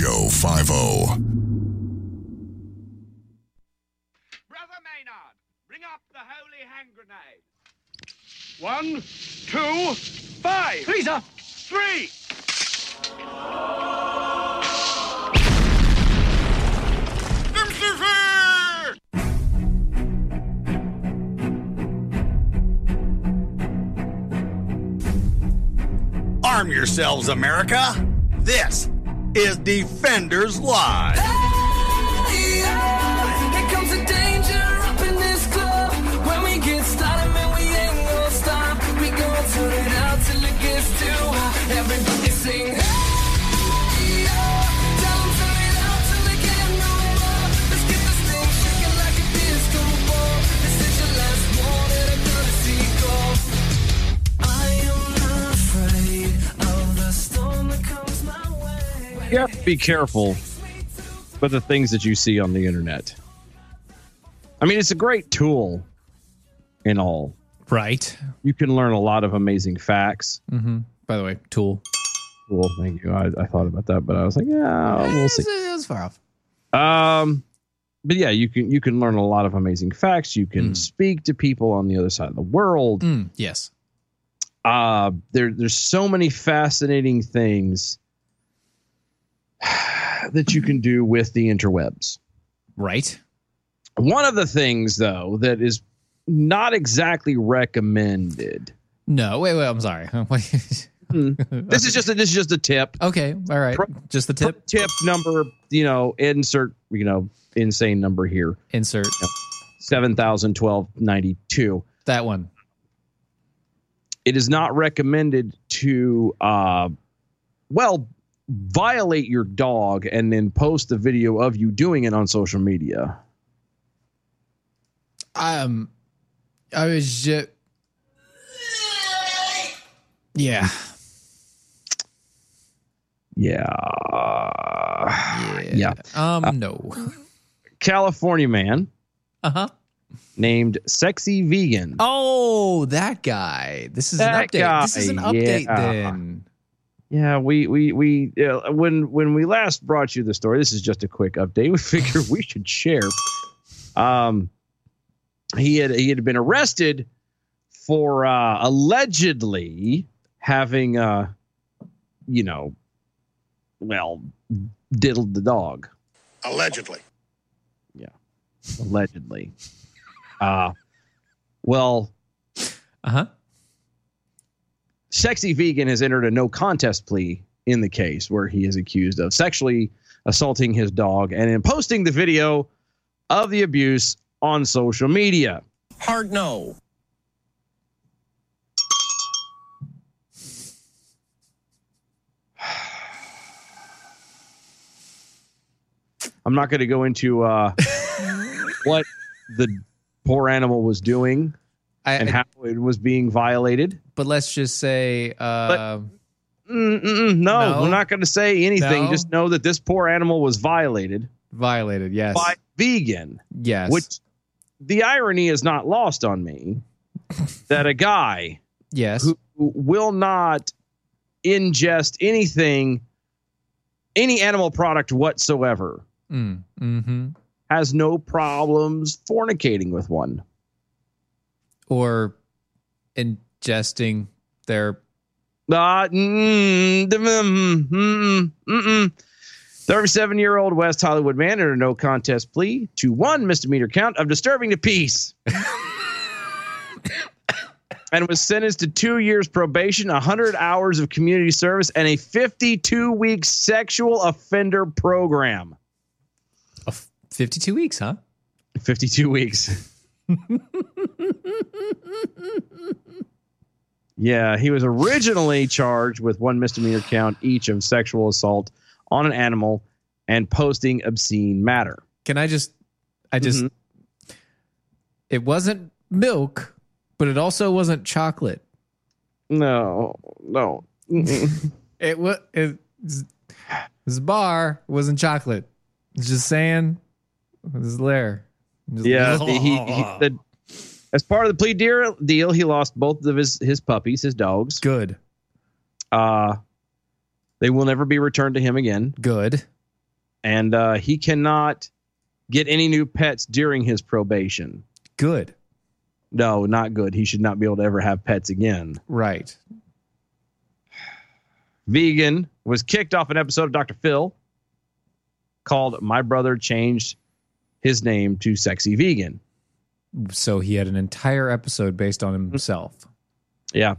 Mojo oh. 50. Brother Maynard, bring up the holy hand grenade. One, two, five. Three, sir. Three. Arm yourselves, America. This is Defenders Live. You have to be careful with the things that you see on the internet. I mean, it's a great tool in all. Right. You can learn a lot of amazing facts. Mm-hmm. By the way, tool. Cool, thank you. I, I thought about that, but I was like, yeah, we'll see. It was far off. Um, but yeah, you can you can learn a lot of amazing facts. You can Mm. speak to people on the other side of the world. Mm, yes. Uh, there there's so many fascinating things that you can do with the interwebs. Right. One of the things though that is not exactly recommended. No, wait, wait. I'm sorry. Wait. This is just a, this is just a tip. okay. All right. Pro- Just the tip. Tip number, you know, insert, you know, insane number here. Insert Seven thousand twelve ninety two. that one. it is not recommended to uh well violate your dog and then post the video of you doing it on social media Um, I was just. Yeah. yeah yeah Um. no. california man Uh huh. named sexy vegan Oh, that guy. This is That an update. this is an update. yeah. Then. Yeah we we we uh, when when we last brought you the story this is just a quick update we figured we should share um he had he had been arrested for uh allegedly having uh you know well diddled the dog Allegedly. Yeah, allegedly uh well Uh huh. Sexy Vegan has entered a no contest plea in the case where he is accused of sexually assaulting his dog and in posting the video of the abuse on social media. Hard no. I'm not going to go into uh, what the poor animal was doing I, and how it was being violated. but let's just say, uh, Mm-mm, no, No? we're not going to say anything. No? Just know that this poor animal was violated violated. Yes. by vegan. yes. Which the irony is not lost on me that a guy yes. who will not ingest anything, any animal product whatsoever, Mm, hmm has no problems fornicating with one. Or ingesting their. Uh, mm, mm, mm, mm, 37 year old West Hollywood man entered a no contest plea to one misdemeanor count of disturbing the peace. and was sentenced to two years probation, 100 hours of community service, and a 52 week sexual offender program. Uh, 52 weeks, huh? 52 weeks. yeah, he was originally charged with one misdemeanor count each of sexual assault on an animal and posting obscene matter. Can I just. I just. Mhm. It wasn't milk, but it also wasn't chocolate. No, no. It was. It, this bar wasn't chocolate. Just saying. Was there. Just- yeah, he, he, he the, as part of the plea deal, deal, he lost both of his his puppies, his dogs. Good. Uh, they will never be returned to him again. Good. and uh, he cannot get any new pets during his probation. Good. No, not good. He should not be able to ever have pets again. Right. Vegan was kicked off an episode of Dr. Phil called My Brother Changed His Name to Sexy Vegan. So he had an entire episode based on himself. Yeah.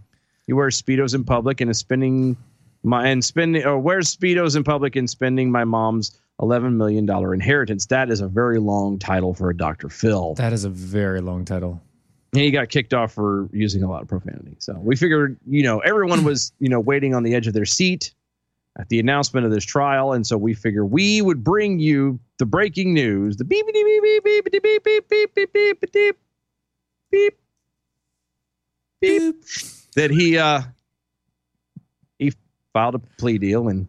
He wears Speedos in public and is spending my and spending or wears Speedos in public and spending my mom's eleven million dollar inheritance. That is a very long title for a Dr. Phil. That is a very long title. And he got kicked off for using a lot of profanity. So we figured, you know, everyone was, you know, waiting on the edge of their seat at the announcement of this trial. And so we figure we would bring you the breaking news, the beep beep beep beep beep beep beep beep beep beep beep beep beep beep that he uh he filed a plea deal and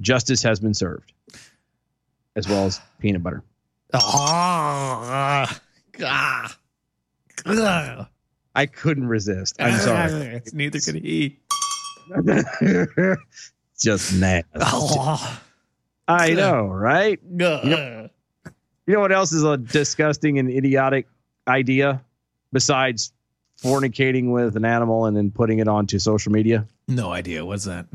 justice has been served as well as peanut butter. Ah, ah, ah. I couldn't resist. I'm sorry. Neither could he. Just nasty. Oh, I know, right? God. You know what else is a disgusting and idiotic idea besides fornicating with an animal and then putting it onto social media? No idea. What's that?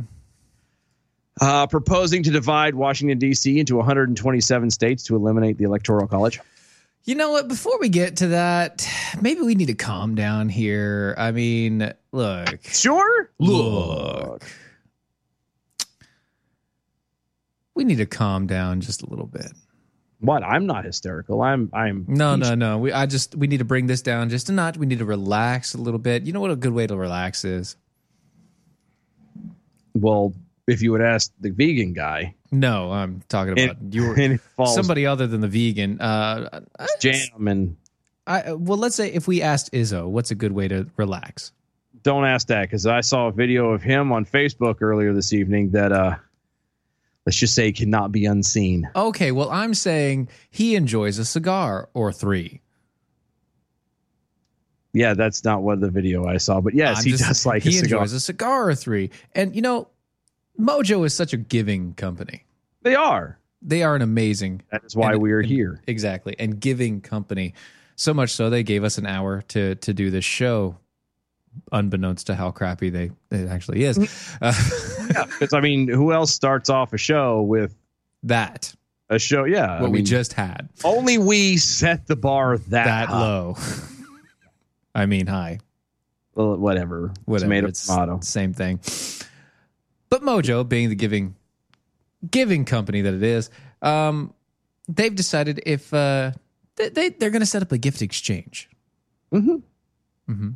Uh, proposing to divide Washington, D.C. into 127 states to eliminate the Electoral College. You know what? Before we get to that, maybe we need to calm down here. I mean, look. Sure. Look. We need to calm down just a little bit. What? I'm not hysterical. I'm. I'm. No, no, no. We I just we need to bring this down just a notch. We need to relax a little bit. You know what a good way to relax is? Well, if you would ask the vegan guy, No, I'm talking about you it somebody other than the vegan. Uh, jam and I, well, let's say if we asked Izzo, what's a good way to relax? don't ask that because I saw a video of him on Facebook earlier this evening that uh let's just say cannot be unseen. Okay, well, I'm saying he enjoys a cigar or three. Yeah, that's not what the video I saw, but yes, I'm he just- does like he a cigar. enjoys a cigar or three. And you know, Mojo is such a giving company. They are. They are an amazing That is why and- we are here. Exactly. And giving company. So much so they gave us an hour to to do this show, unbeknownst to how crappy they it actually is. Uh, Because I mean, who else starts off a show with that a show? Yeah, what I we mean, just had only we set the bar that, that low. I mean, high. Well, whatever. Whatever. Tomato, it's tomato. same thing. But Mojo, being the giving giving company that it is, um, they've decided if uh, they, they they're going to set up a gift exchange. Hmm. Hmm.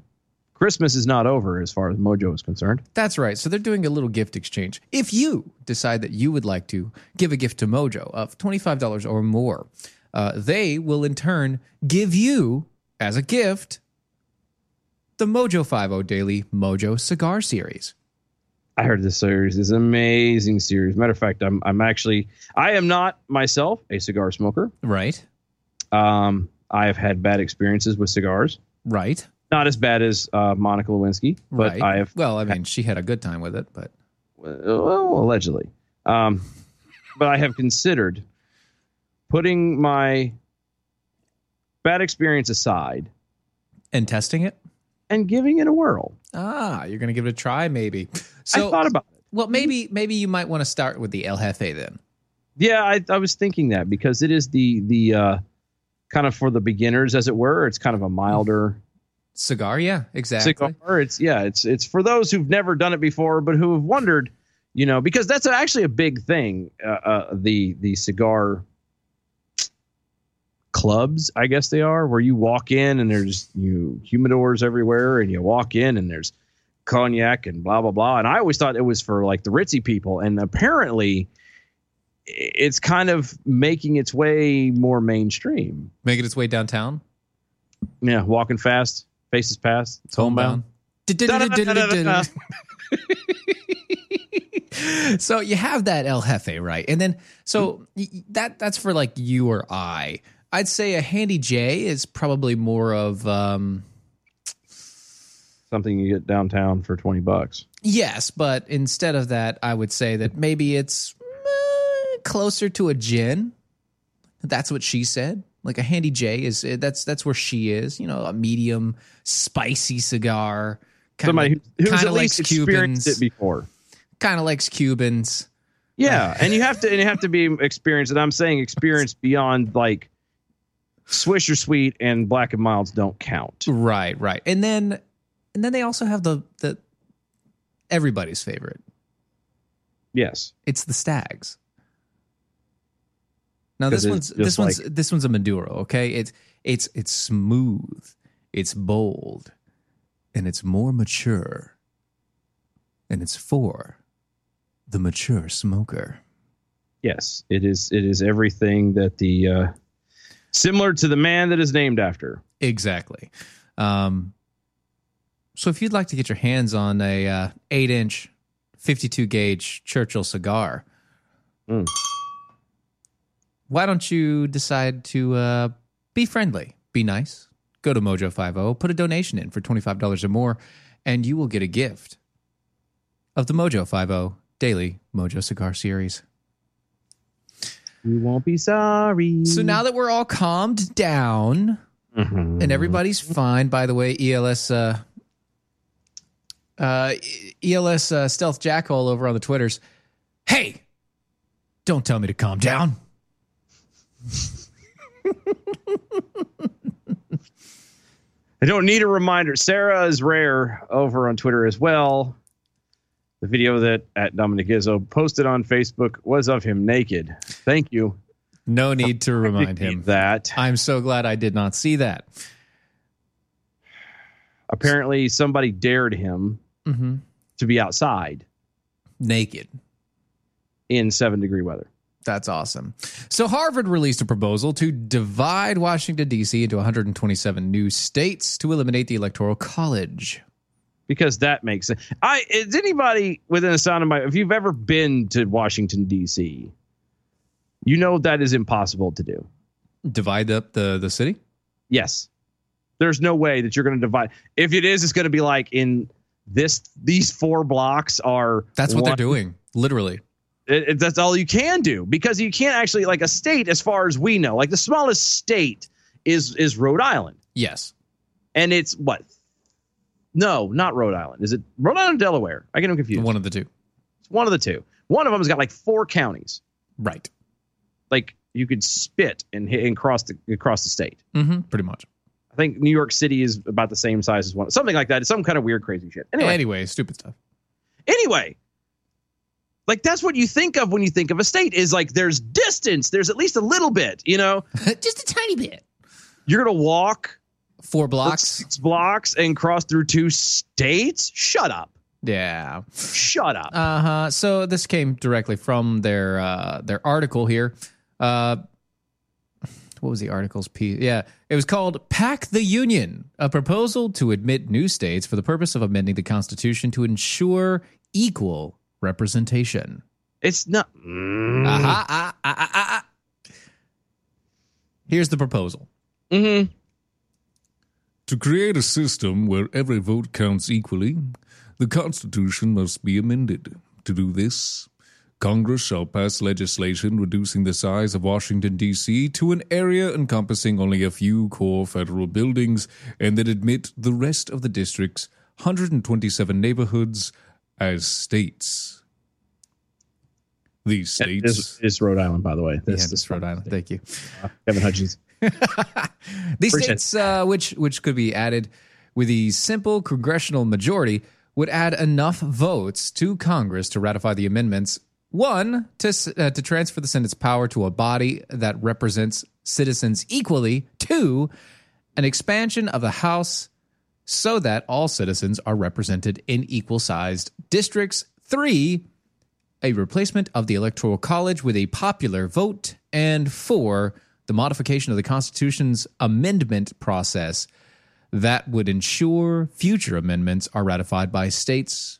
Christmas is not over as far as Mojo is concerned. That's right. So they're doing a little gift exchange. If you decide that you would like to give a gift to Mojo of $25 or more, uh, they will in turn give you, as a gift, the Mojo 50 Daily Mojo Cigar Series. I heard this series is amazing series. Matter of fact, I'm I'm actually I am not myself a cigar smoker. Right? Um, I have had bad experiences with cigars. Right. Not as bad as uh, Monica Lewinsky, but right. I have Well, I mean, she had a good time with it, but well, allegedly. Um, but I have considered putting my bad experience aside and testing it. and giving it a whirl. Ah, you're gonna give it a try, maybe. So, I thought about it. well, maybe maybe you might want to start with the El Jefe then. Yeah, I, I was thinking that because it is the the uh, kind of for the beginners, as it were. It's kind of a milder Cigar, yeah, exactly. cigar. It's yeah, it's it's for those who've never done it before, but who have wondered, you know, because that's actually a big thing. Uh, uh, the the cigar clubs, I guess they are, where you walk in and there's you humidors everywhere, and you walk in and there's cognac and blah blah blah. And I always thought it was for like the ritzy people, and apparently, it's kind of making its way more mainstream. Making its way downtown. Yeah, walking fast, faces past, it's homebound. Homebound. so you have that El Jefe, right? And then so that that's for like you or I. I'd say a handy J is probably more of um Something you get downtown for twenty bucks. yes, but instead of that, I would say that maybe it's uh, closer to a gin. That's what she said. Like a handy J is that's that's where she is. You know, a medium spicy cigar. Kinda Somebody like- who, who's at least likes experienced Cubans. it before. Kind of likes Cubans. Yeah, and you have to and you have to be experienced. And I'm saying experienced beyond like Swisher Sweet and Black and Milds don't count. Right, right. And then and then they also have the the everybody's favorite. Yes, It's the Stags. Now this one's this just one's this one's a Maduro, okay? It's it's it's smooth, it's bold, and it's more mature. And it's for the mature smoker. yes, it is. It is everything that the uh, similar to the man that is named after. Exactly. Um, so if you'd like to get your hands on a uh, eight inch, fifty two gauge Churchill cigar, Mm. why don't you decide to uh, be friendly, be nice, go to Mojo Five O, put a donation in for twenty five dollars or more, and you will get a gift of the Mojo Five O Daily Mojo Cigar Series. You won't be sorry. So now that we're all calmed down. Mhm. and everybody's fine. By the way, ELS uh, uh, ELS uh, Stealth Jackhole over on the Twitters. Hey, don't tell me to calm down. I don't need a reminder. Sarah is rare over on Twitter as well. The video that at Dominic Izzo posted on Facebook was of him naked. Thank you. No need to remind him. that. I'm so glad I did not see that. Apparently, somebody dared him hmm to be outside Naked. in seven degree weather. That's awesome. So Harvard released a proposal to divide Washington D.C. into 127 new states to eliminate the Electoral College. Because that makes sense. I is anybody within the sound of my if you've ever been to Washington D.C., you know that is impossible to do. Divide up the the city. Yes, there's no way that you're going to divide. If it is, it's going to be like in this. These four blocks are. That's what one- they're doing. Literally. It, it- that's all you can do because you can't actually like a state, as far as we know, like the smallest state is is Rhode Island, Yes. and it's what. No, not Rhode Island. Is it Rhode Island or Delaware? I get them confused. One of the two. It's one of the two. One of them has got like four counties. Right. Like you could spit and hit and cross the across the state. Mm-hmm. Pretty much. I think New York City is about the same size as one, something like that. It's some kind of weird, crazy shit. Anyway, Anyway, stupid stuff. anyway, like that's what you think of when you think of a state is like there's distance. There's at least a little bit. You know, Just a tiny bit. you're gonna walk Four blocks. six blocks and cross through two states. Shut up. Yeah. Shut up. Uh huh. So this came directly from their uh, their article here. Uh, what was the article's piece? Yeah, it was called "Pack the Union: A Proposal to Admit New States for the Purpose of Amending the Constitution to Ensure Equal Representation." it's not. Mm. Ah, ah, ah, ah, ah. Here's the proposal. Mhm. To create a system where every vote counts equally, the Constitution must be amended. To do this, Congress shall pass legislation reducing the size of Washington, D.C. to an area encompassing only a few core federal buildings and then admit the rest of the district's 127 neighborhoods as states. These states. Is, is Rhode Island, by the way. Yeah, This, this Rhode Island. Thank you. Uh, Kevin Hutchins. These Appreciate states, uh, which which could be added with a simple congressional majority, would add enough votes to Congress to ratify the amendments. One to uh, to transfer the Senate's power to a body that represents citizens equally. Two, an expansion of the House so that all citizens are represented in equal sized districts. Three, a replacement of the Electoral College with a popular vote, and four, the modification of the Constitution's amendment process that would ensure future amendments are ratified by states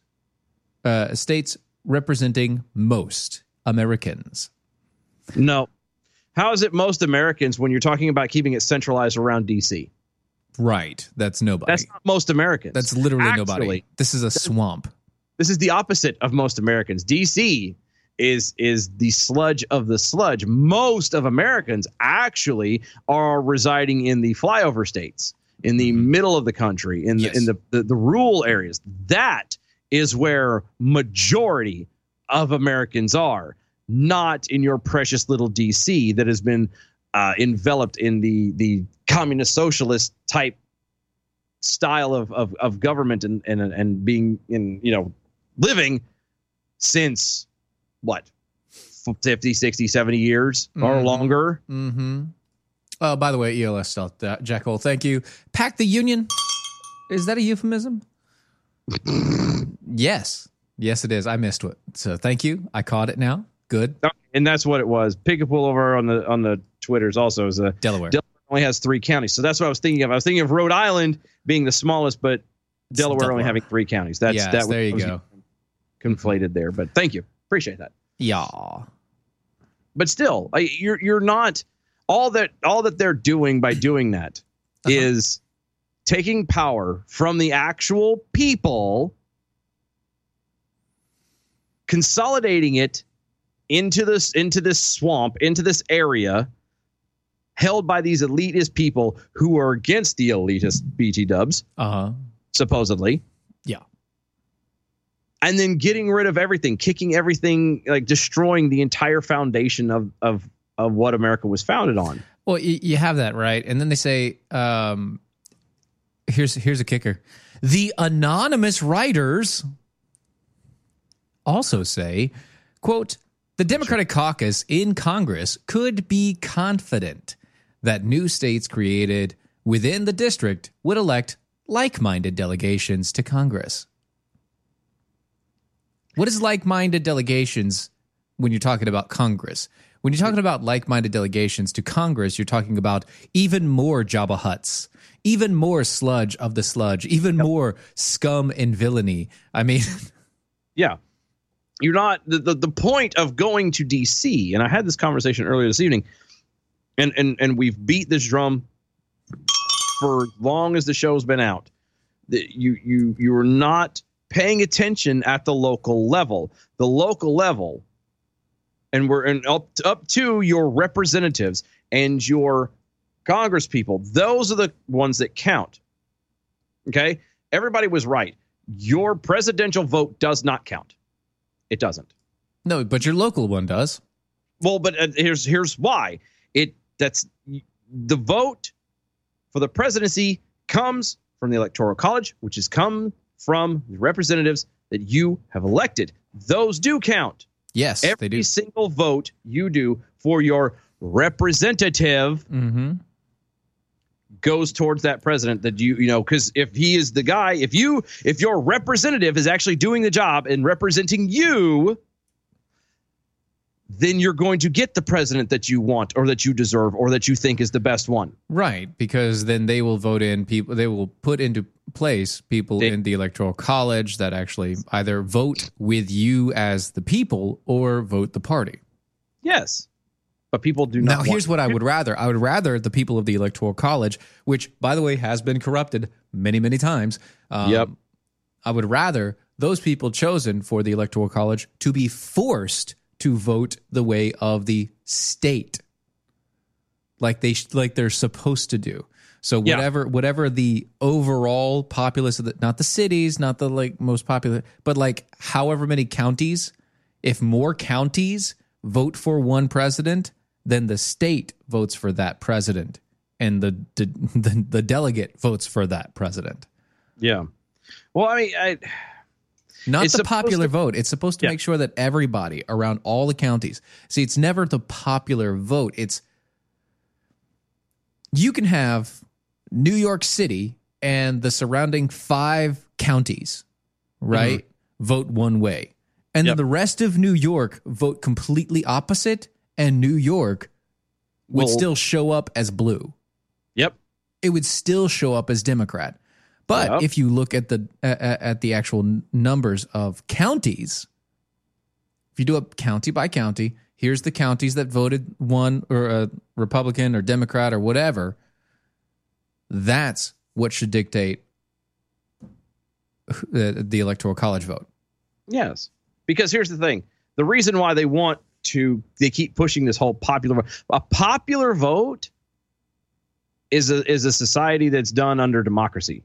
uh, states representing most Americans. No. How is it most Americans when you're talking about keeping it centralized around DC? Right, that's nobody. That's not most Americans. That's literally Actually, nobody. This is a swamp. This is the opposite of most Americans. DC is is the sludge of the sludge. Most of Americans actually are residing in the flyover states, in the middle of the country, in the Yes. in the, the the rural areas. That is where majority of Americans are, not in your precious little DC that has been uh, enveloped in the the communist socialist type style of of, of government and, and and being in you know living since what 50 60 70 years or Mhm. longer Mm-hmm. Oh, by the way, ELS uh, Jackal, thank you. Pack the Union. Is that a euphemism? yes. Yes, it is. I missed it. So thank you. I caught it now. Good. and that's what it was pickapool over on the on the twitters also is a Delaware. Delaware only has three counties so that's what i was thinking of i was thinking of rhode island being the smallest but delaware, only having three counties that's yes, that there you was go. conflated there but thank you appreciate that Yeah. but still like, you're you're not all that all that they're doing by doing that is Uh-huh. taking power from the actual people consolidating it into this into this swamp into this area held by these elitist people who are against the elitist bt dubs Uh huh. supposedly Yeah. And then getting rid of everything, kicking everything, like destroying the entire foundation of of of what America was founded on. Well, you, have that right, and then they say, um, "Here's here's a kicker: the anonymous writers also say, quote." The Democratic caucus in Congress could be confident that new states created within the district would elect like minded delegations to Congress. What is like minded delegations when you're talking about Congress? When you're talking about like minded delegations to Congress, you're talking about even more Jabba Huts, even more sludge of the sludge, even more scum and villainy. I mean, Yeah. You're not the, the the point of going to DC, and I had this conversation earlier this evening, and and and we've beat this drum for long as the show's been out. That you you you are not paying attention at the local level. The local level, and we're and up up to your representatives and your Congress people. Those are the ones that count. Okay, everybody was right. Your presidential vote does not count. It doesn't. no, but your local one does. Well, but uh, here's here's why. It that's the vote for the presidency comes from the electoral college, which has come from the representatives that you have elected. Those do count. Yes, Every they do. single vote you do for your representative hmm goes towards that president that you you know because if he is the guy if you if your representative is actually doing the job and representing you then you're going to get the president that you want or that you deserve or that you think is the best one Right, because then they will vote in people. They will put into place people They- in the electoral college that actually either vote with you as the people or vote the party. yes but people do not Now, here's what I would rather. I would rather the people of the electoral college, which, by the way, has been corrupted many, many times. Um, Yep. I would rather those people chosen for the electoral college to be forced to vote the way of the state, like they sh- like they're supposed to do. So Yeah. whatever whatever the overall populace of the not the cities, not the like most popular, but like however many counties, if more counties vote for one president, then the state votes for that president and the the, the, the delegate votes for that president. yeah well i mean I, Not It's the popular to- vote. It's supposed to Yeah. make sure that everybody around all the counties. See, it's never the popular vote. It's you can have New York City and the surrounding five counties, right? Vote one way. And Yep. then the rest of New York vote completely opposite, and New York would Well- still show up as blue yep it would still show up as Democrat. But Yep. if you look at the uh, at the actual numbers of counties, if you do it county by county, here's the counties that voted one or a Republican or Democrat or whatever. That's what should dictate uh, the electoral college vote. Yes. Because here's the thing the reason why they want to they keep pushing this whole popular vote. A popular vote is a is a society that's done under democracy.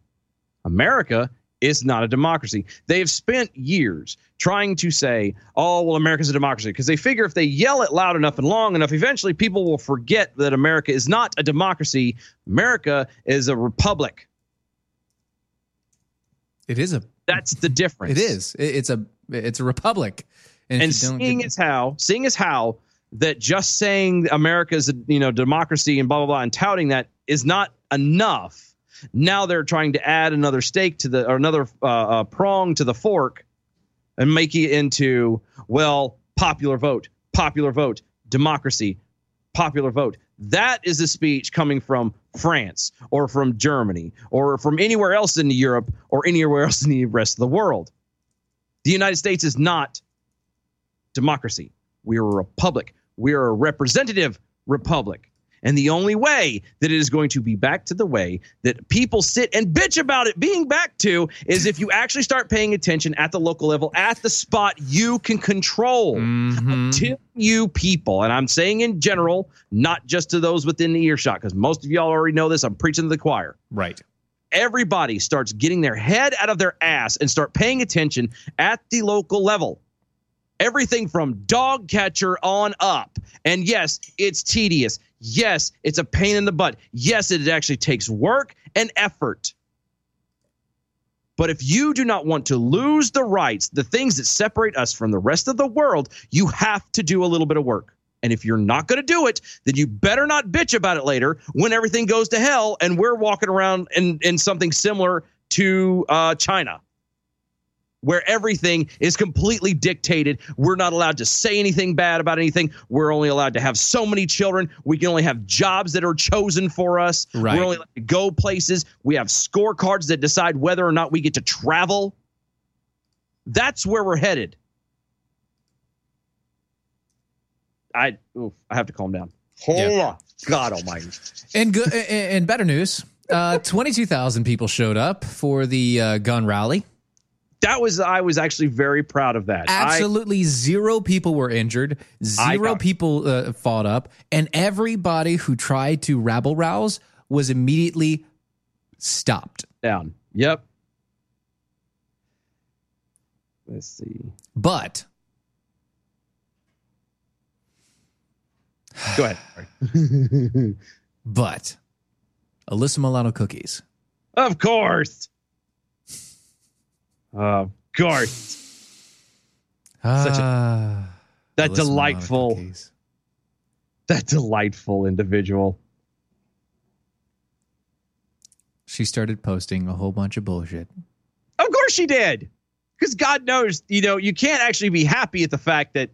America is not a democracy. They have spent years trying to say, "Oh, well, America's a democracy," because they figure if they yell it loud enough and long enough, eventually people will forget that America is not a democracy. America is a republic. It is a. That's the difference. It is. It's a. It's a republic. if and seeing as how seeing as how that just saying America's a you know democracy and blah blah blah and touting that is not enough. Now they're trying to add another stake to the or another uh, uh, prong to the fork and make it into well popular vote, popular vote, democracy, popular vote. That is a speech coming from France or from Germany or from anywhere else in Europe or anywhere else in the rest of the world. The United States is not democracy. We are a republic. We are a representative republic. And the only way that it is going to be back to the way that people sit and bitch about it being back to is if you actually start paying attention at the local level, at the spot you can control. Mm-hmm. Until you people, and I'm saying in general, not just to those within the earshot, because most of y'all already know this. I'm preaching to the choir right. everybody starts getting their head out of their ass and start paying attention at the local level. Everything from dog catcher on up. And yes, it's tedious. Yes, it's a pain in the butt. Yes, it actually takes work and effort. But if you do not want to lose the rights, the things that separate us from the rest of the world, you have to do a little bit of work. And if you're not going to do it, then you better not bitch about it later when everything goes to hell and we're walking around in, in something similar to uh, China, where everything is completely dictated. We're not allowed to say anything bad about anything. We're only allowed to have so many children. We can only have jobs that are chosen for us. Right. We're only allowed to go places. We have scorecards that decide whether or not we get to travel. That's where we're headed. I oof, I have to calm down. Yeah. God Almighty! And good. And better news. Uh, Twenty-two thousand people showed up for the uh, gun rally. That was I was actually very proud of that. I- Absolutely zero people were injured. Zero people uh, fought up, and everybody who tried to rabble rouse was immediately stopped. down. Yep. Let's see. But Go ahead. but Alyssa Milano cookies. of course. Of course. Such a- Ah, That delightful, that delightful individual. She started posting a whole bunch of bullshit. Of course she did. Because God knows, you know, you can't actually be happy at the fact that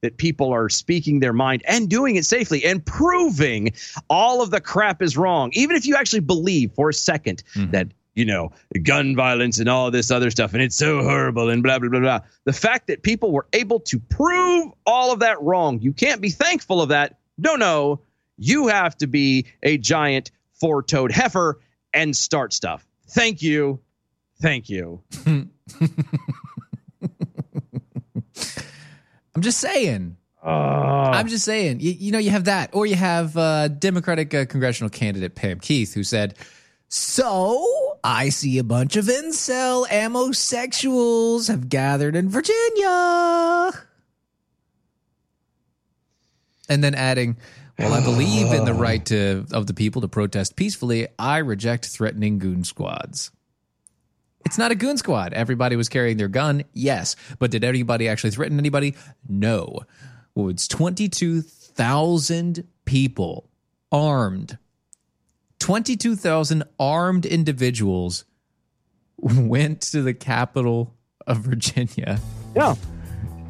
that people are speaking their mind and doing it safely and proving all of the crap is wrong. Even if you actually believe for a 2nd that, you know, gun violence and all this other stuff and it's so horrible and blah blah blah blah. The fact that people were able to prove all of that wrong, you can't be thankful of that. No, no. You have to be a giant four-toed heifer and start stuff. Thank you. Thank you. I'm just saying. Uh, I'm just saying. You, you know, you have that, or you have uh, Democratic uh, congressional candidate Pam Keith, who said, "So I see a bunch of incel ammosexuals have gathered in Virginia," and then adding. Well, I believe in the right to, of the people to protest peacefully. I reject threatening goon squads. It's not a goon squad. Everybody was carrying their gun, yes. But did anybody actually threaten anybody? No. Well, it's 22,000 people armed. 22,000 armed individuals went to the capital of Virginia yeah.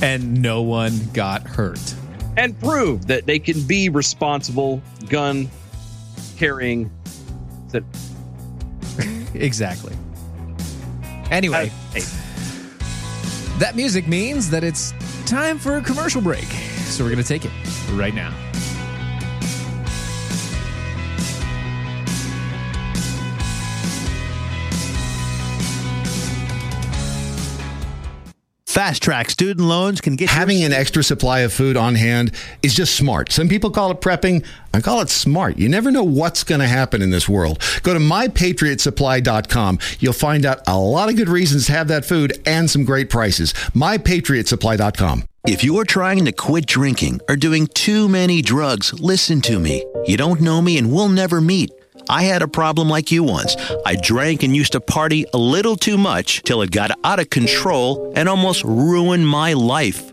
and no one got hurt. And proved that they can be responsible gun carrying. Exactly. Anyway, hey, that music means that it's time for a commercial break. So we're going to take it right now. Fast Track Student Loans can get Having an extra supply of food on hand is just smart. Some people call it prepping. I call it smart. You never know what's going to happen in this world. Go to mypatriotsupply.com. You'll find out a lot of good reasons to have that food and some great prices. mypatriotsupply.com. If you're trying to quit drinking or doing too many drugs, listen to me. You don't know me and we'll never meet. I had a problem like you once. I drank and used to party a little too much till it got out of control and almost ruined my life.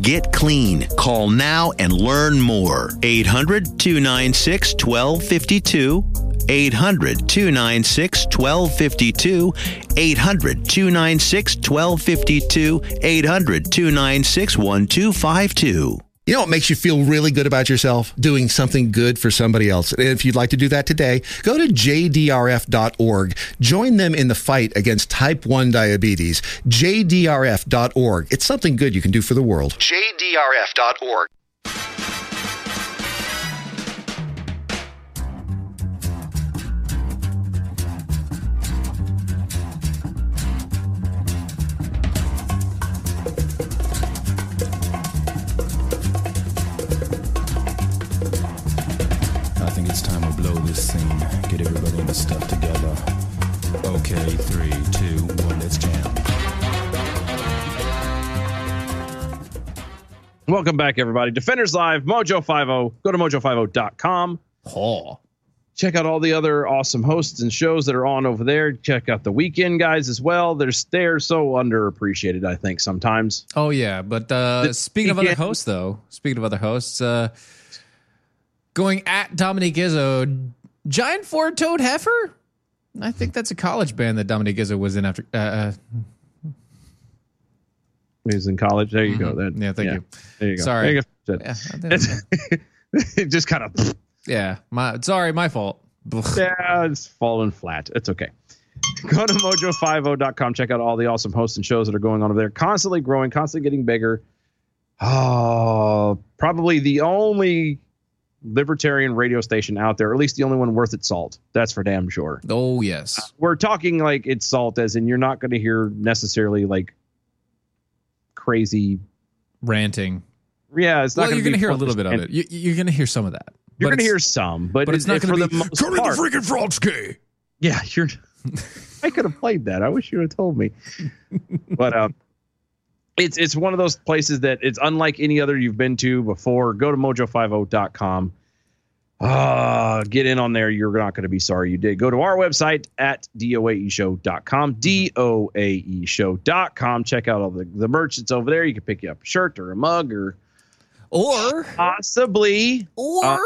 Get clean. Call now and learn more. 800 296 1252. 800 296 1252. 800 296 1252. 800 296 1252. You know what makes you feel really good about yourself? Doing something good for somebody else. And if you'd like to do that today, go to jdrf.org. Join them in the fight against type 1 diabetes. jdrf.org. It's something good you can do for the world. jdrf.org. Welcome back, everybody. Defenders Live, Mojo50. Go to mojo50.com. Oh. Check out all the other awesome hosts and shows that are on over there. Check out the weekend guys as well. They're they're so underappreciated, I think, sometimes. Oh yeah, but uh, speaking of other hosts, though, speaking of other hosts, uh, going at Dominique Izzo, Giant Four Toed Heifer. I think that's a college band that Dominique Izzo was in after. Uh, He was in college. There you go. That, Mm-hmm. yeah, thank you. There you go. Sorry. There you go. Yeah, it just kind of yeah, my sorry, my fault. yeah, it's falling flat. It's okay. Go to mojo50.com. Check out all the awesome hosts and shows that are going on over there. Constantly growing, constantly getting bigger. Oh, probably the only libertarian radio station out there, or at least the only one worth its salt. That's for damn sure. Oh yes, We're talking like it's salt, as in you're not going to hear necessarily like crazy. ranting. Yeah, it's not Well, going you're going to hear a little bit of it. You, you're going to hear some of that. You're going to hear some, but, but it's not for gonna the be, in the freaking Fronsky. Yeah, you're. I could have played that. I wish you would have told me. but um, it's it's one of those places that it's unlike any other you've been to before. Go to mojo50.com. Uh, get in on there. You're not going to be sorry you did. Go to our website at doaeshow.com, doaeshow.com. Check out all the, the merch that's over there. You can pick you up a shirt or a mug or or possibly or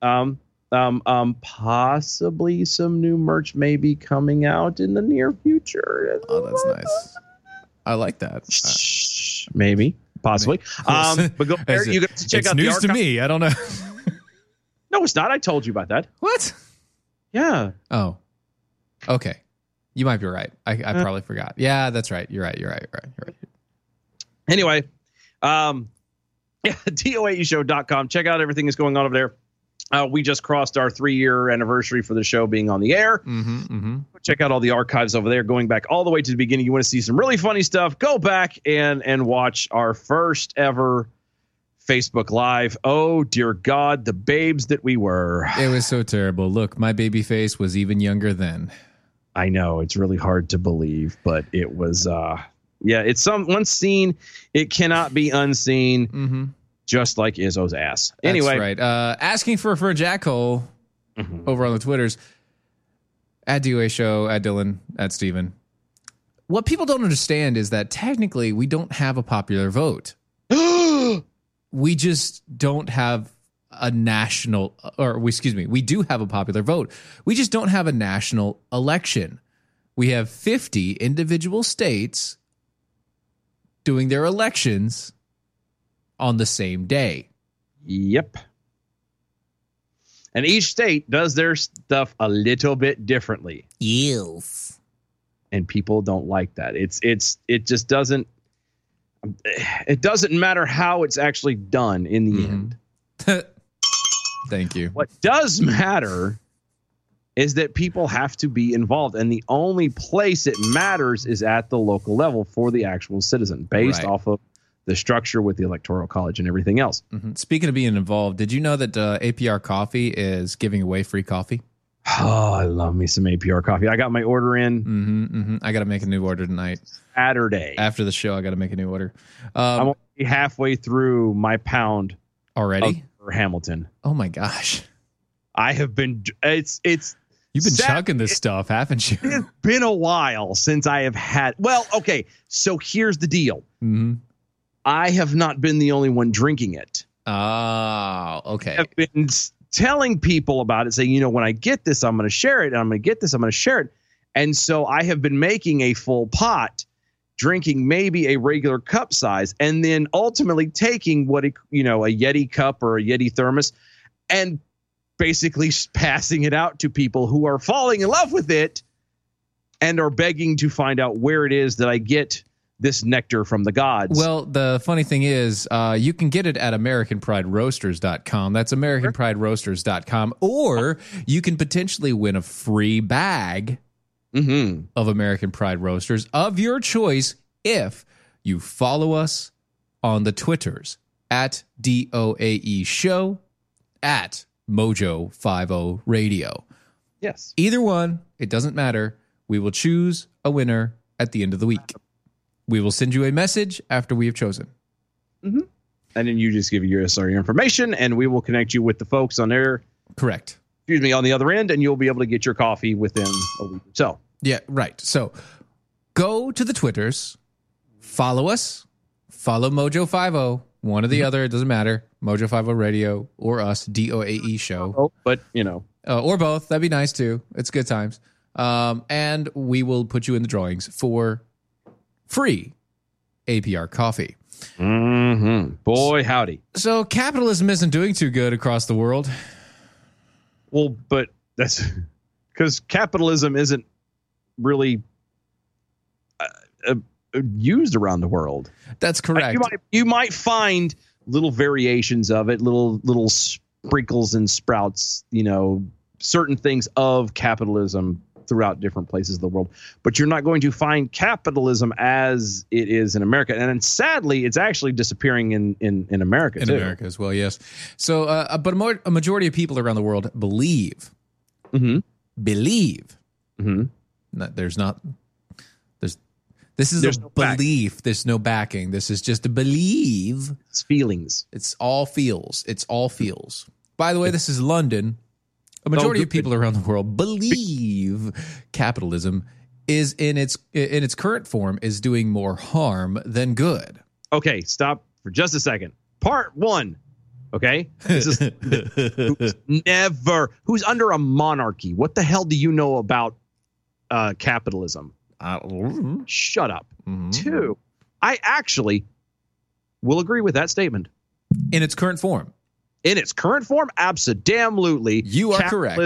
um um um possibly some new merch may be coming out in the near future oh, that's nice. I like that. Shh, maybe possibly um but go there you get to check it's out the news to me. I don't know no it's not i told you about that what. yeah Oh, okay. You might be right. I, I Uh. probably forgot. Yeah, that's right. You're right. You're right. You're right. You're right. anyway um yeah doaeshow.com check out everything that's going on over there uh, we just crossed our three year anniversary for the show being on the air. Mm-hmm, mm-hmm. check out all the archives over there going back all the way to the beginning you want to see some really funny stuff go back and and watch our first ever facebook live oh dear god the babes that we were It was so terrible. Look, my baby face was even younger then. i know it's really hard to believe but it was uh yeah it's some once seen it cannot be unseen Mm-hmm. just like izzo's ass That's anyway right. Uh, asking for for a jackhole Mhm. over on the Twitters at DOA Show, at Dylan, at Steven. What people don't understand is that technically we don't have a popular vote. we just don't have a national, or we, excuse me, we do have a popular vote. We just don't have a national election. We have 50 individual states doing their elections on the same day. Yep. And each state does their stuff a little bit differently. Yes. And people don't like that. It's it's it just doesn't it doesn't matter how it's actually done in the end. Thank you. What does matter is that people have to be involved and the only place it matters is at the local level for the actual citizen based Right. off of the structure with the electoral college and everything else. Mhm. Speaking of being involved, did you know that uh, APR Coffee is giving away free coffee? Oh, I love me some APR coffee. I got my order in hmm hmm I got to make a new order tonight. Saturday. After the show, I got to make a new order. I'm Um, only halfway through my pound already? of Hamilton. oh my gosh. I have been it's it's You've been Sat- chugging this stuff, haven't you? it's been a while since I have had well, okay, so here's the deal. hmm I have not been the only one drinking it. Oh, okay. I've been telling people about it, saying, you know, when I get this, I'm going to share it. And I'm going to get this, I'm going to share it. And so I have been making a full pot, drinking maybe a regular cup size, and then ultimately taking what, you know, a Yeti cup or a Yeti thermos and basically passing it out to people who are falling in love with it and are begging to find out where it is that I get this nectar from the gods. Well, the funny thing is, uh, you can get it at AmericanPrideRoasters.com. That's AmericanPrideRoasters.com. Or you can potentially win a free bag Mhm. of American Pride Roasters of your choice if you follow us on the Twitters at DOAE E Show, at Mojo50 Radio. yes. Either one, it doesn't matter. We will choose a winner at the end of the week. We will send you a message after we have chosen. and then you just give us our information and we will connect you with the folks on there Correct. excuse me on the other end and you'll be able to get your coffee within a week or so Yeah, right. So go to the Twitters, follow us, follow Mojo50, one or the other, it doesn't matter. Mojo50 Radio or us, DOAE E Show, oh but you know uh, or both. That'd be nice too. It's good times. Um, and we will put you in the drawings for free APR coffee. mm-hmm. boy howdy So capitalism isn't doing too good across the world. well but that's because capitalism isn't really uh, uh, used around the world That's correct. you might you might find little variations of it little little sprinkles and sprouts you know certain things of capitalism throughout different places of the world but you're not going to find capitalism as it is in america and then sadly it's actually disappearing in in, in america in too. America as well, yes. So, uh, but a, mo- a majority of people around the world believe, Mhm. believe. Mhm. Not, there's not. There's. This is There's a no back. belief. There's no backing. This is just a believe. it's feelings It's all feels. It's all feels. By the way, this is London. A majority of Oh, good. people around the world believe capitalism is in its in its current form is doing more harm than good. okay stop for just a second part one okay this is who's never who's under a monarchy what the hell do you know about uh capitalism shut up Mhm. Two, I actually will agree with that statement. In its current form. In its current form, absolutely. You are correct.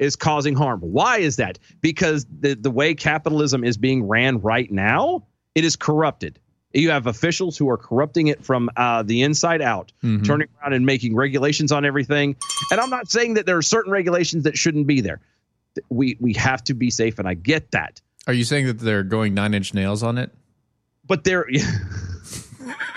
Is causing harm. Why is that? Because the, the way capitalism is being ran right now, it is corrupted. You have officials who are corrupting it from uh, the inside out, Mhm. turning around and making regulations on everything. And I'm not saying that there are certain regulations that shouldn't be there. We we have to be safe, and I get that. Are you saying that they're going nine inch nails on it? but there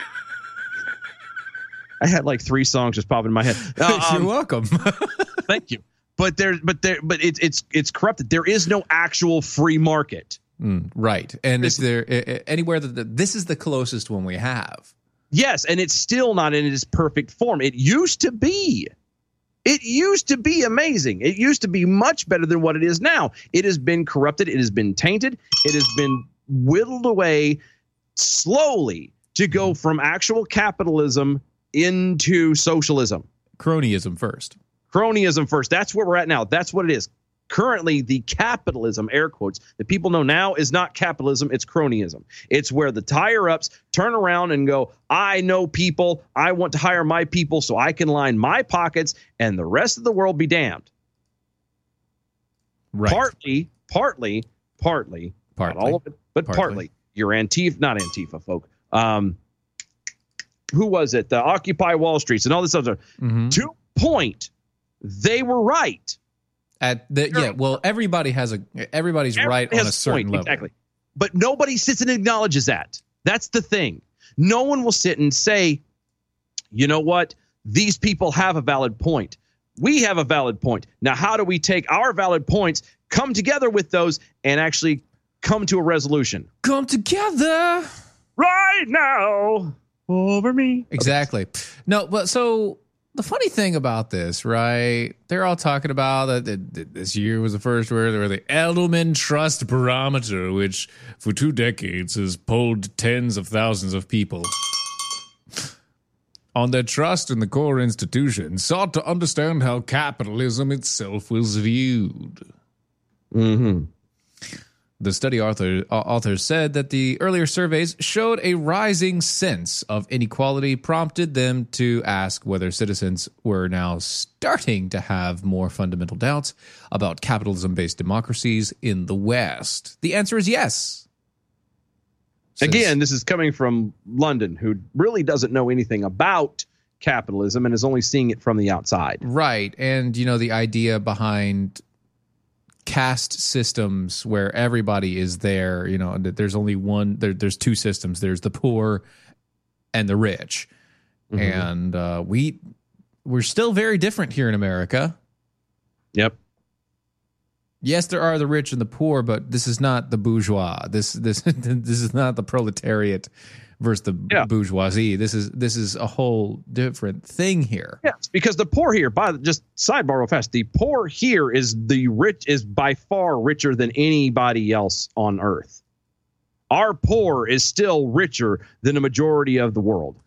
I had like three songs just popping in my head. Uh, You're um, welcome. thank you. But there, but there, but it's it's it's corrupted. There is no actual free market. Mm, right. And if there anywhere that the, this is the closest one we have. Yes, and it's still not in its perfect form. It used to be. It used to be amazing. It used to be much better than what it is now. It has been corrupted. It has been tainted. It has been whittled away slowly to go from actual capitalism into socialism. Cronyism first. cronyism first. That's where we're at now. That's what it is. currently the capitalism, air quotes, that people know now is not capitalism, it's cronyism. It's where the higher ups turn around and go, I know people, I want to hire my people so I can line my pockets and the rest of the world be damned. Right. Partly, partly, partly, Partly. not all of it, but Partly. partly. You're Antifa, not Antifa folk. Um, who was it? The Occupy Wall Streets and all this other. Mhm. To point, they were right. At the, yeah, well, everybody has a everybody's right on a certain point, level. Exactly. But nobody sits and acknowledges that. That's the thing. No one will sit and say, you know what? These people have a valid point. We have a valid point. Now, how do we take our valid points, come together with those, and actually come to a resolution? Come together. Right now, over me. Exactly. No, but so the funny thing about this, right? They're all talking about that that- that this year was the first where there were the Edelman Trust Barometer, which for two decades has polled tens of thousands of people on their trust in the core institution, sought to understand how capitalism itself was viewed. Mm-hmm. The study author, uh, authors said that the earlier surveys showed a rising sense of inequality, prompted them to ask whether citizens were now starting to have more fundamental doubts about capitalism based democracies in the West. The answer is yes. Says- Again, this is coming from London, who really doesn't know anything about capitalism and is only seeing it from the outside. Right. And, you know, the idea behind caste systems where everybody is there, you know, there's only one, there, there's two systems there's the poor and the rich. And uh, we, we're still very different here in America. Yep. Yes, there are the rich and the poor, but this is not the bourgeois. This this this is not the proletariat versus the Yeah. bourgeoisie. This is this is a whole different thing here. Yes, because the poor here, by just sidebar real fast, the poor here is the rich is by far richer than anybody else on earth. Our poor is still richer than a majority of the world.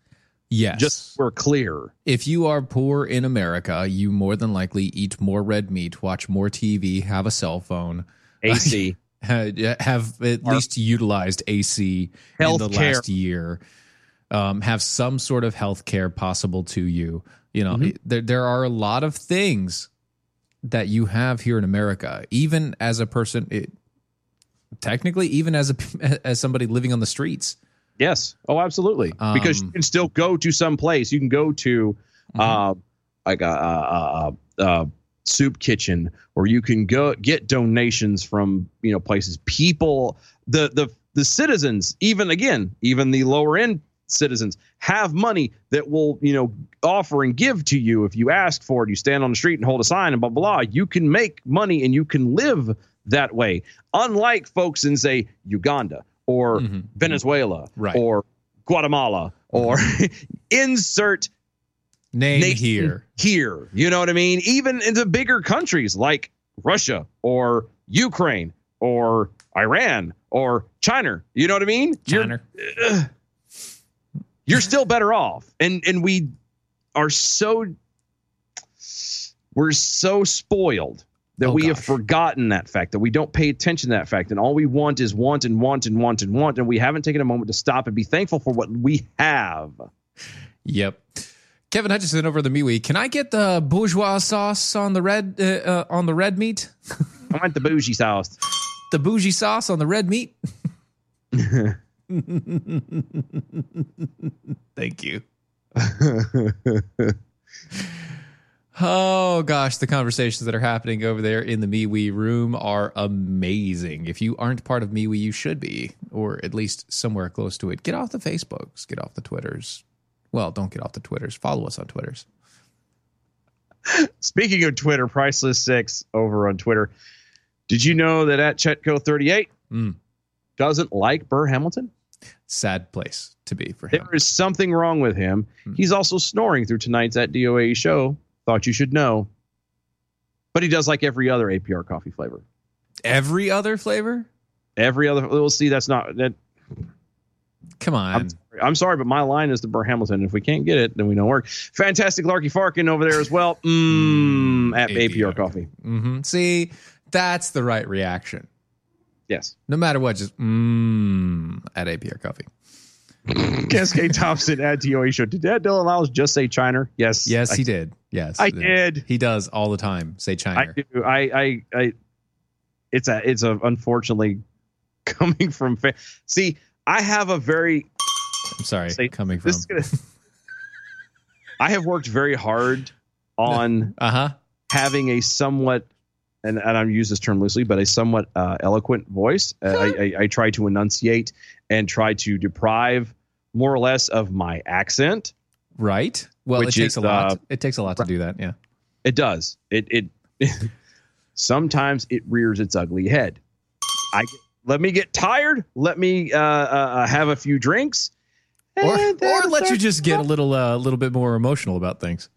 Yes. Just so we're clear. if you are poor in America, you more than likely eat more red meat, watch more TV, have a cell phone, AC. ha- have at least utilized AC in the Healthcare. last year, um, have some sort of health care possible to you. You know, Mm-hmm. there there are a lot of things that you have here in America, even as a person. It, technically, even as a as somebody living on the streets. Yes. Oh, absolutely. because you Um, can still go to some place. You can go to uh, like a, a, a, a soup kitchen, or you can go get donations from you know places. People, the the the citizens, even again, even the lower end citizens have money that will you know offer and give to you if you ask for it. You stand on the street and hold a sign and blah blah. blah. You can make money and you can live that way. Unlike folks in say Uganda or Mhm. Venezuela Right. or Guatemala or insert Name nation here. here. You know what I mean? Even in the bigger countries like Russia or Ukraine or Iran or China. You know what I mean? You're- China. you're still better off. And and we are so we're so spoiled that Oh, we have forgotten that fact that we don't pay attention to that fact and all we want is want and want and want and want and we haven't taken a moment to stop and be thankful for what we have. Yep. Kevin Hutchison over the MeWe. Can I get the bourgeois sauce on the red uh, uh, on the red meat? I want the bougie sauce. The bougie sauce on the red meat? Thank you. Oh gosh, the conversations that are happening over there in the MeWe room are amazing. If you aren't part of MeWe, you should be, or at least somewhere close to it. Get off the Facebooks, get off the Twitters. Well, don't get off the Twitters. Follow us on Twitters. Speaking of Twitter, Priceless Six over on Twitter. Did you know that at Chetco38 Mm. doesn't like Burr Hamilton? Sad place to be for him. There is something wrong with him. He's also snoring through tonight's at DOA show. Thought you should know. But he does like every other APR coffee flavor. Every other flavor? Every other, we'll see. That's not that. Come on. I'm, I'm sorry, but my line is the Burr Hamilton. If we can't get it, then we don't work. Fantastic Larky Farkin over there as well. Mmm, at APR, APR. coffee. hmm See, That's the right reaction. Yes. No matter what, just mmm at APR coffee. Cascade Thompson at DOA show. Did Dad Dylan Lyles just say China? Yes. Yes, I, he did. Yes, I did. He does all the time. Say I do. I, I, I, it's a, it's a, unfortunately coming from, fa- see, I have a very, I'm sorry. Coming from. gonna, I have worked very hard on Uh huh. having a somewhat, and, and I'm use this term loosely, but a somewhat uh, eloquent voice. Uh, I, I, I try to enunciate and try to deprive more or less of my accent. Right. Well, it takes is, a lot. uh, it takes a lot to do that. Yeah. It does. It it sometimes it rears its ugly head. I let me get tired. Let me uh, uh, have a few drinks, Or, or let you just get a little, uh, little bit more emotional about things.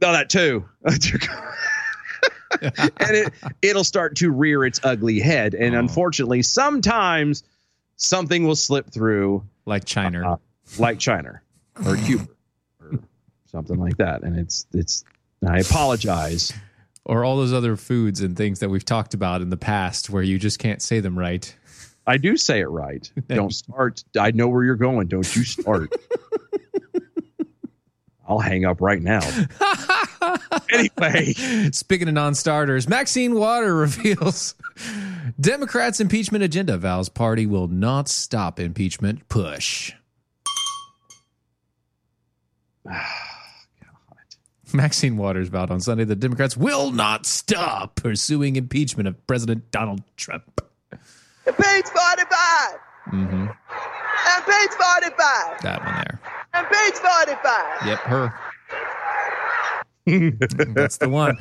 No, that too. and it it'll start to rear its ugly head, and Oh. unfortunately, sometimes something will slip through, Like China. uh, like China or Cuba or something like that, and it's it's. I apologize. or all those other foods and things that we've talked about in the past where you just can't say them right. I do say it right. Don't start. I know where you're going. Don't you start. I'll hang up right now. anyway, Speaking of non-starters, Maxine Water reveals Democrats' impeachment agenda vows party will not stop impeachment push. Maxine Waters vowed on Sunday that Democrats will not stop pursuing impeachment of President Donald Trump. Impeach 45! Mm-hmm. Impeach 45! That one there. And page 45! Yep, her. That's the one.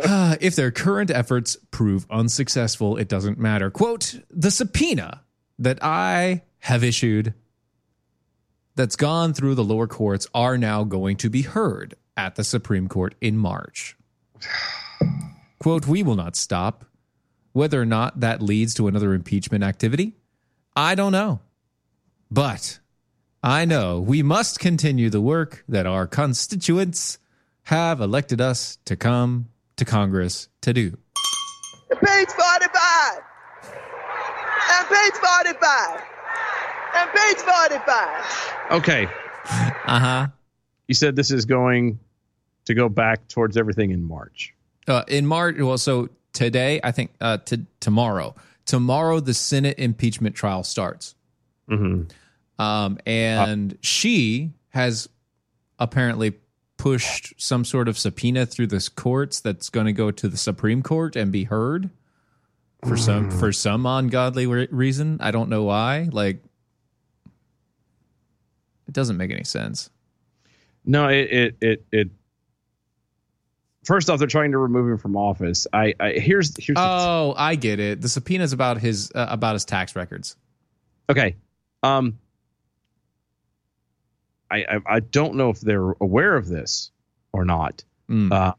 If their current efforts prove unsuccessful, it doesn't matter. Quote, the subpoena that I have issued that's gone through the lower courts are now going to be heard at the Supreme Court in March. Quote, we will not stop. Whether or not that leads to another impeachment activity, I don't know. But I know we must continue the work that our constituents have elected us to come to Congress to do. Page 45! Impeach 45! Impeach 45! okay. Uh huh. You said this is going to go back towards everything in March. Uh, in March, well, so today, I think uh, to tomorrow, tomorrow the Senate impeachment trial starts. Mm-hmm. Um, and she has apparently pushed some sort of subpoena through the courts that's going to go to the Supreme Court and be heard for some for some ungodly re- reason. I don't know why. Like, it doesn't make any sense. No, it it it. it First off, they're trying to remove him from office. I, I here's here's Oh, I get it. The subpoena's about his uh, about his tax records. Okay. Um I, I I don't know if they're aware of this or not. Mm. Uh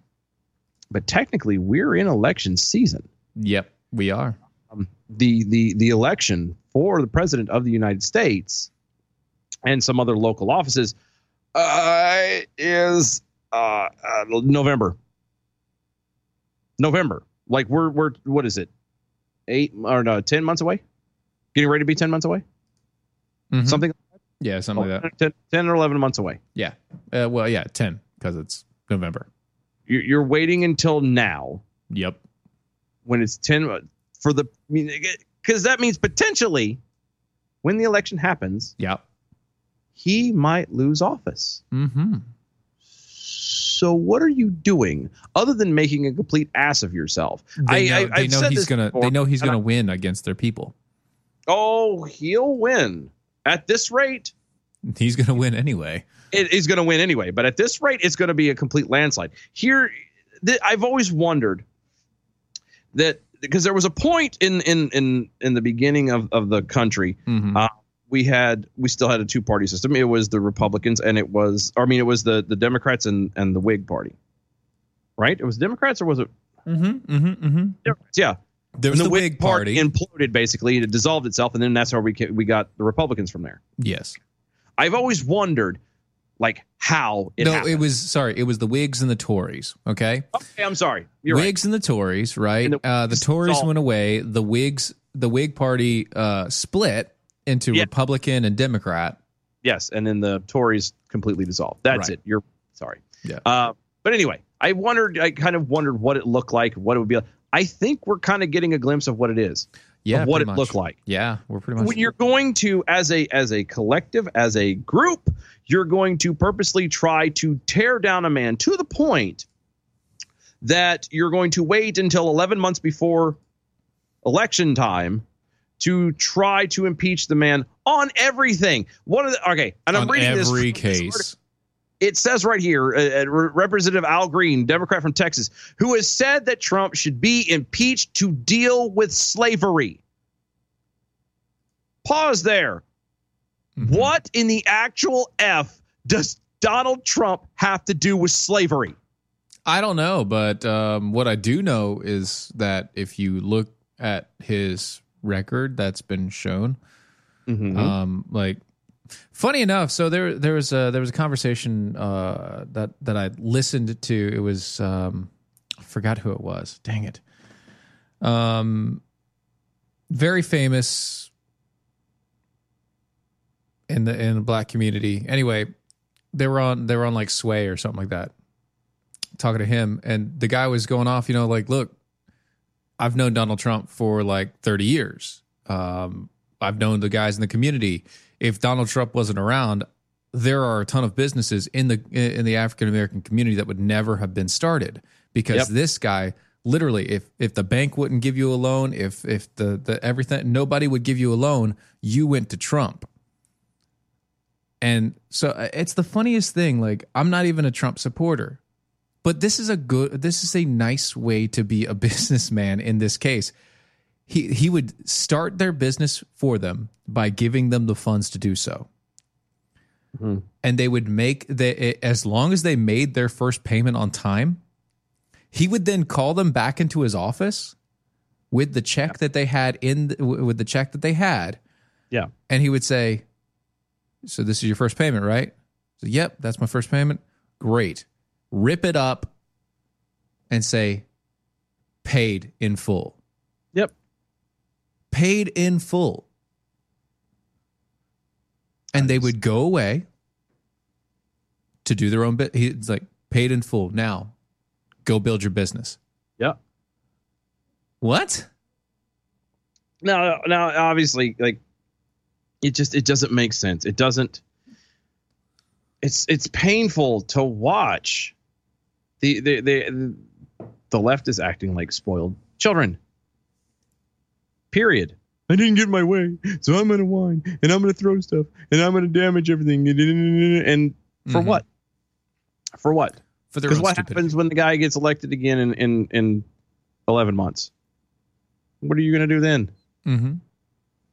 but technically we're in election season. Yep, we are. Um, the the the election for the president of the United States and some other local offices uh is uh, uh November. November. Like we're we're what is it? 8 or no, 10 months away? Getting ready to be 10 months away? Mhm. Something Yeah, something like that. 10, 10 or 11 months away. Yeah. Uh, well, yeah, ten because it's November. You're, you're waiting until now Yep. when it's 10 for the because that means potentially when the election happens, Yep. he might lose office. Mm-hmm. So what are you doing other than making a complete ass of yourself? They know, I, they I've know he's gonna. before, They know he's gonna win against their people. oh, he'll win at this rate. He's gonna win anyway. it is going to win anyway. But at this rate, it's going to be a complete landslide. Here, th- I've always wondered that because there was a point in in in in the beginning of of the country, Mhm. uh, we had we still had a two party system. It was the Republicans and it was, I mean, it was the the Democrats and and the Whig Party. Right? It was Democrats or was it? Mm-hmm. Mm-hmm. Mm-hmm. Yeah. There was And the, Whig Party. imploded basically. It dissolved itself, and then that's how we ca- we got the Republicans from there. yes. I've always wondered like how it no, happened. it was sorry. It was the Whigs and the Tories. Okay, Okay, I'm sorry. You're right. Whigs and the Tories. Right. And the- uh, the Tories went away. The Whigs, the Whig Party, uh, split into Yeah. Republican and Democrat. Yes, and then the Tories completely dissolved. That's Right. it. You're sorry. Yeah. Uh, but anyway, I wondered. I kind of wondered what it looked like, what it would be. like. I think we're kind of getting a glimpse of what it is. Yeah, of what it much. looked like. Yeah, we're pretty much. when you're going to as a as a collective as a group you're going to purposely try to tear down a man to the point that you're going to wait until 11 months before election time to try to impeach the man on everything one of the okay and i'm on reading this every from this case. it says right here uh, uh, representative al green democrat from texas who has said that trump should be impeached to deal with slavery pause there Mm-hmm. what in the actual F does Donald Trump have to do with slavery? I don't know, but um, what I do know is that if you look at his record that's been shown, um, like funny enough, so there there was a there was a conversation uh, that that I listened to. It was um, I forgot who it was. Dang it. Um, very famous in the in the black community. Anyway, they were on they were on like Sway or something like that talking to him and the guy was going off you know like look i've known donald trump for like 30 years um, i've known the guys in the community if donald trump wasn't around there are a ton of businesses in the in the african american community that would never have been started because Yep. this guy literally if if the bank wouldn't give you a loan if if the the everything nobody would give you a loan you went to trump and so uh, it's the funniest thing. Like, I'm not even a Trump supporter, but this is a good, this is a nice way to be a businessman in this case. He, he would start their business for them by giving them the funds to do so. Mm-hmm. And they would make the, as long as they made their first payment on time, he would then call them back into his office with the check that they had in, the, with the check that they had Yeah. and he would say, "So this is your first payment, right?" So, "Yep, that's my first payment." Great. Rip it up and say, "Paid in full." Yep. Paid in full. And they would go away to do their own bit. He's like, "Paid in full. Now, go build your business." Yep. What? Now, now, obviously, like it just it doesn't make sense. It doesn't. It's it's painful to watch. The the the the left is acting like spoiled children. Period. I didn't get my way, so I'm gonna whine and I'm gonna throw stuff and I'm gonna damage everything. And for Mhm. what? For what? For their Because what stupidity. happens when the guy gets elected again in in in eleven months? What are you gonna do then? Mm-hmm.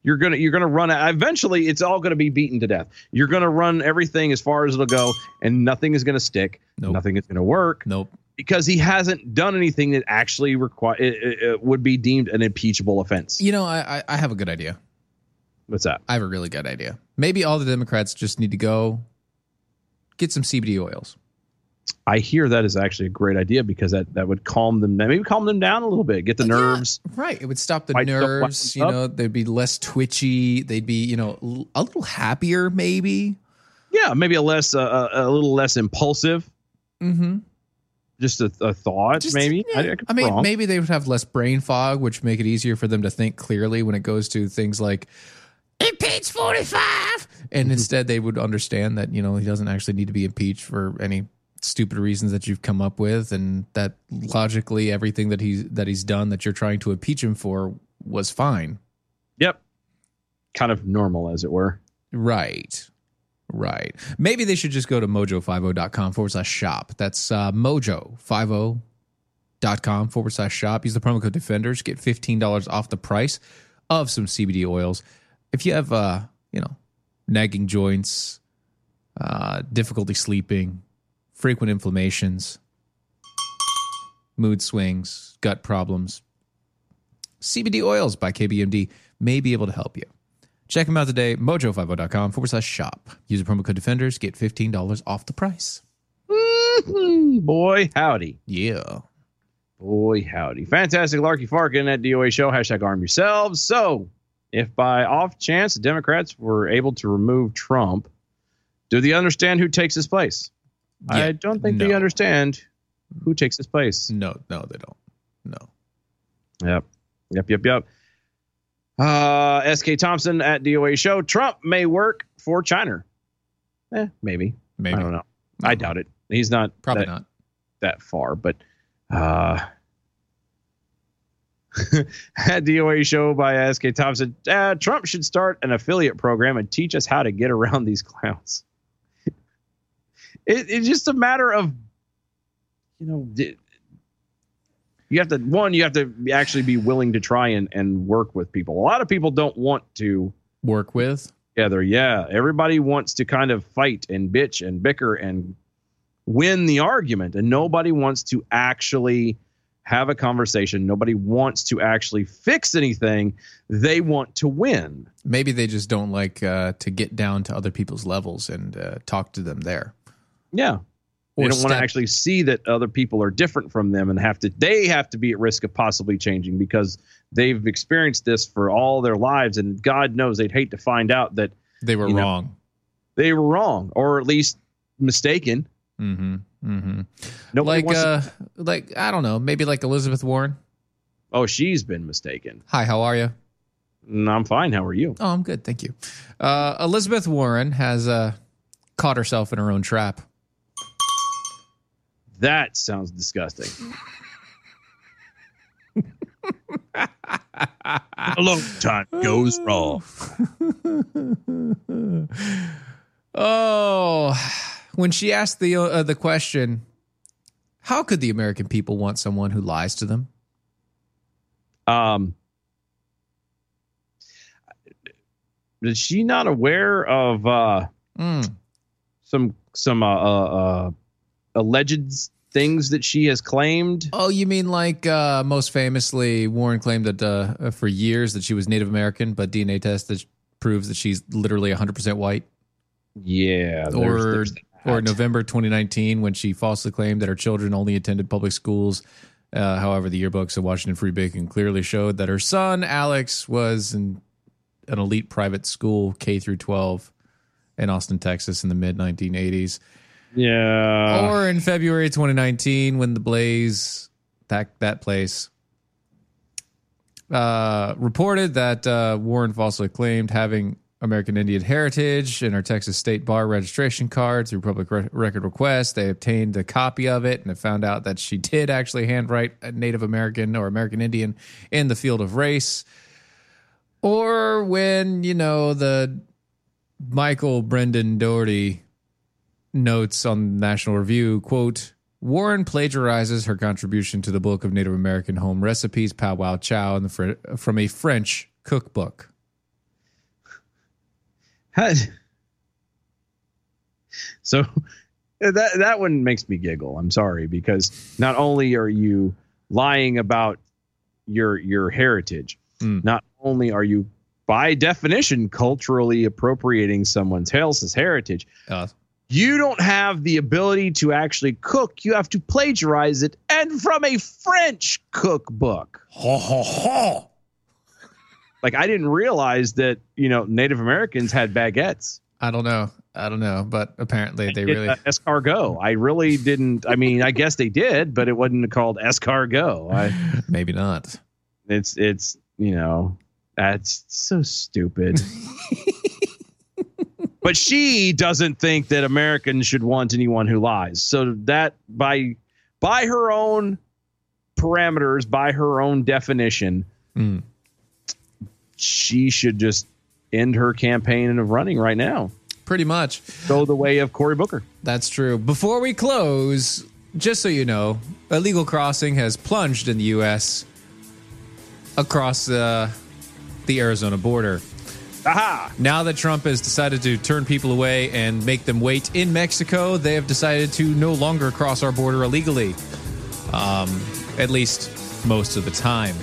You're gonna you're gonna run out. Eventually, it's all gonna be beaten to death. You're gonna run everything as far as it'll go, and nothing is gonna stick. Nope. Nothing is gonna work Nope. because he hasn't done anything that actually require it, it- it would be deemed an impeachable offense. You know, I, I I have a good idea. What's that? I have a really good idea. Maybe all the Democrats just need to go get some CBD oils. I hear that is actually a great idea because that that would calm them down. Maybe calm them down a little bit, get the nerves. Right. It would stop the nerves. You up. know, they'd be less twitchy. They'd be, you know, a little happier, maybe. Yeah, maybe a less uh, a, a little less impulsive. Mm-hmm. Just a, a thought, Just- maybe. yeah. I, I, I mean, wrong. maybe they would have less brain fog, which make it easier for them to think clearly when it goes to things like impeach 45. Mm-hmm. And instead, they would understand that, you know, he doesn't actually need to be impeached for any stupid reasons that you've come up with and that logically everything that he's that he's done that you're trying to impeach him for was fine. Yep. Kind of normal, as it were. Right. Right. Maybe they should just go to mojo50.com forward slash shop. That's uh, mojo50.com forward slash shop. Use the promo code defenders. Get $15 off the price of some CBD oils. If you have, uh, you know, nagging joints, uh, difficulty sleeping, frequent inflammations, mood swings, gut problems, CBD oils by KBMD may be able to help you. Check them out today, mojo50.com forward slash shop. Use the promo code Defenders, get $15 off the price. Mhm, Boy, howdy. Yeah. Boy, howdy. Fantastic Larky Farkin at DOA Show. Hashtag arm yourselves. So, if by off chance the Democrats were able to remove Trump, do they understand who takes his place? I don't think they understand who takes his place. No, no, they don't. No. Yep. Yep, yep, yep. Uh, SK Thompson at DOA Show. Trump may work for China. Eh, maybe. Maybe. I don't know. I doubt it. He's not Probably that, not. that far, but uh at DOA show by SK Thompson, uh, Trump should start an affiliate program and teach us how to get around these clowns. It, it's just a matter of, you know, you have to one, you have to actually be willing to try and, and work with people. A lot of people don't want to Work with? together. Yeah, everybody wants to kind of fight and bitch and bicker and win the argument, and nobody wants to actually have a conversation. Nobody wants to actually fix anything. They want to win. Maybe they just don't like uh, to get down to other people's levels and uh, talk to them there. Yeah. They don't want to actually see that other people are different from them and have to they have to be at risk of possibly changing because they've experienced this for all their lives and God knows they'd hate to find out that They were You know, wrong. they were wrong or at least mistaken. Mm-hmm. Mm-hmm. Nobody Like, wants to- uh, like I don't know, maybe like Elizabeth Warren. oh, she's been mistaken. Hi, how are you? Mm, I'm fine. How are you? Oh, I'm good, thank you. Uh, Elizabeth Warren has uh, caught herself in her own trap. That sounds disgusting. A long time goes wrong. Oh, when she asked the uh, the question, how could the American people want someone who lies to them? Um, is she not aware of uh, Mm. some some uh, uh, uh, alleged things that she has claimed? Oh, you mean like uh, most famously, Warren claimed that uh, for years that she was Native American, but DNA test that proves that she's literally 100% white. Yeah, there's- or there's or. November 2019 when she falsely claimed that her children only attended public schools. Uh, however, the yearbooks of Washington Free Beacon clearly showed that her son Alex was in an elite private school K through 12 in Austin, Texas, in the mid 1980s. Yeah, or in February 2019 when the Blaze that that place uh, reported that uh, Warren falsely claimed having American Indian heritage in her Texas state bar registration card through public re- record request. They obtained a copy of it and it found out that she did actually handwrite Native American or American Indian in the field of race. Or when, you know, the Michael Brendan Dougherty notes on National Review, quote, Warren plagiarizes her contribution to the book of Native American home recipes, Pow Wow Chow, fr- from a French cookbook. so that that one makes me giggle. I'm sorry because not only are you lying about your your heritage, Mm. not only are you by definition culturally appropriating someone's else's heritage, Uh, you don't have the ability to actually cook. You have to plagiarize it and from a French cookbook. ho, ho, ho. Like I didn't realize that, you know, Native Americans had baguettes. I don't know. I don't know, but apparently they really. uh, escargot. I really didn't. I mean, I guess they did, but it wasn't called escargot. I, Maybe not. it's it's you know that's so stupid. but she doesn't think that Americans should want anyone who lies. So that by by her own parameters, by her own definition, Mm. she should just end her campaign of running right now. Pretty much. Go the way of Cory Booker. That's true. Before we close, just so you know, illegal crossing has plunged in the U.S. across uh, the Arizona border. Aha! Now that Trump has decided to turn people away and make them wait in Mexico, they have decided to no longer cross our border illegally. Um, at least most of the time.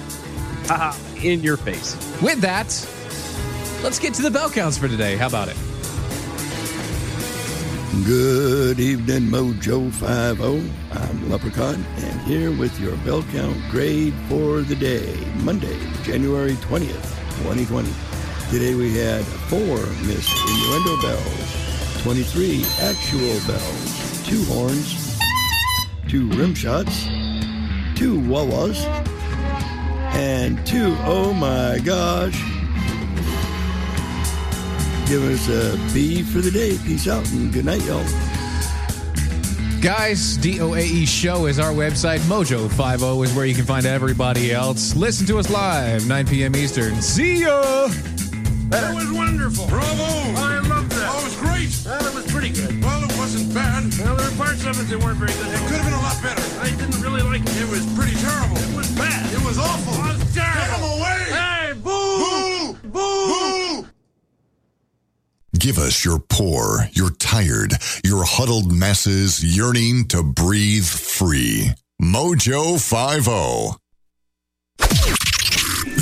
Aha! In your face. With that, let's get to the bell counts for today. How about it? Good evening, Mojo 50. I'm Leprechaun, and here with your bell count grade for the day, Monday, January 20th, 2020. Today we had four Miss Innuendo bells, 23 actual bells, two horns, two rim shots, two wah-wahs, and two oh my gosh. Give us a B for the day. Peace out and good night, y'all. Guys, DOAE Show is our website. Mojo50 is where you can find everybody else. Listen to us live, 9 p.m. Eastern. See ya! That was wonderful. Bravo! I loved that. Oh, it was great. Well, it was pretty good. Well, it wasn't bad. Well, there were parts of it that weren't very good. It could have been a lot better. I didn't really like it. It was pretty terrible. It was bad. It was awful. It was terrible. Get him away! Hey, boo! Boo! Boo! Give us your poor, your tired, your huddled masses yearning to breathe free. Mojo 50.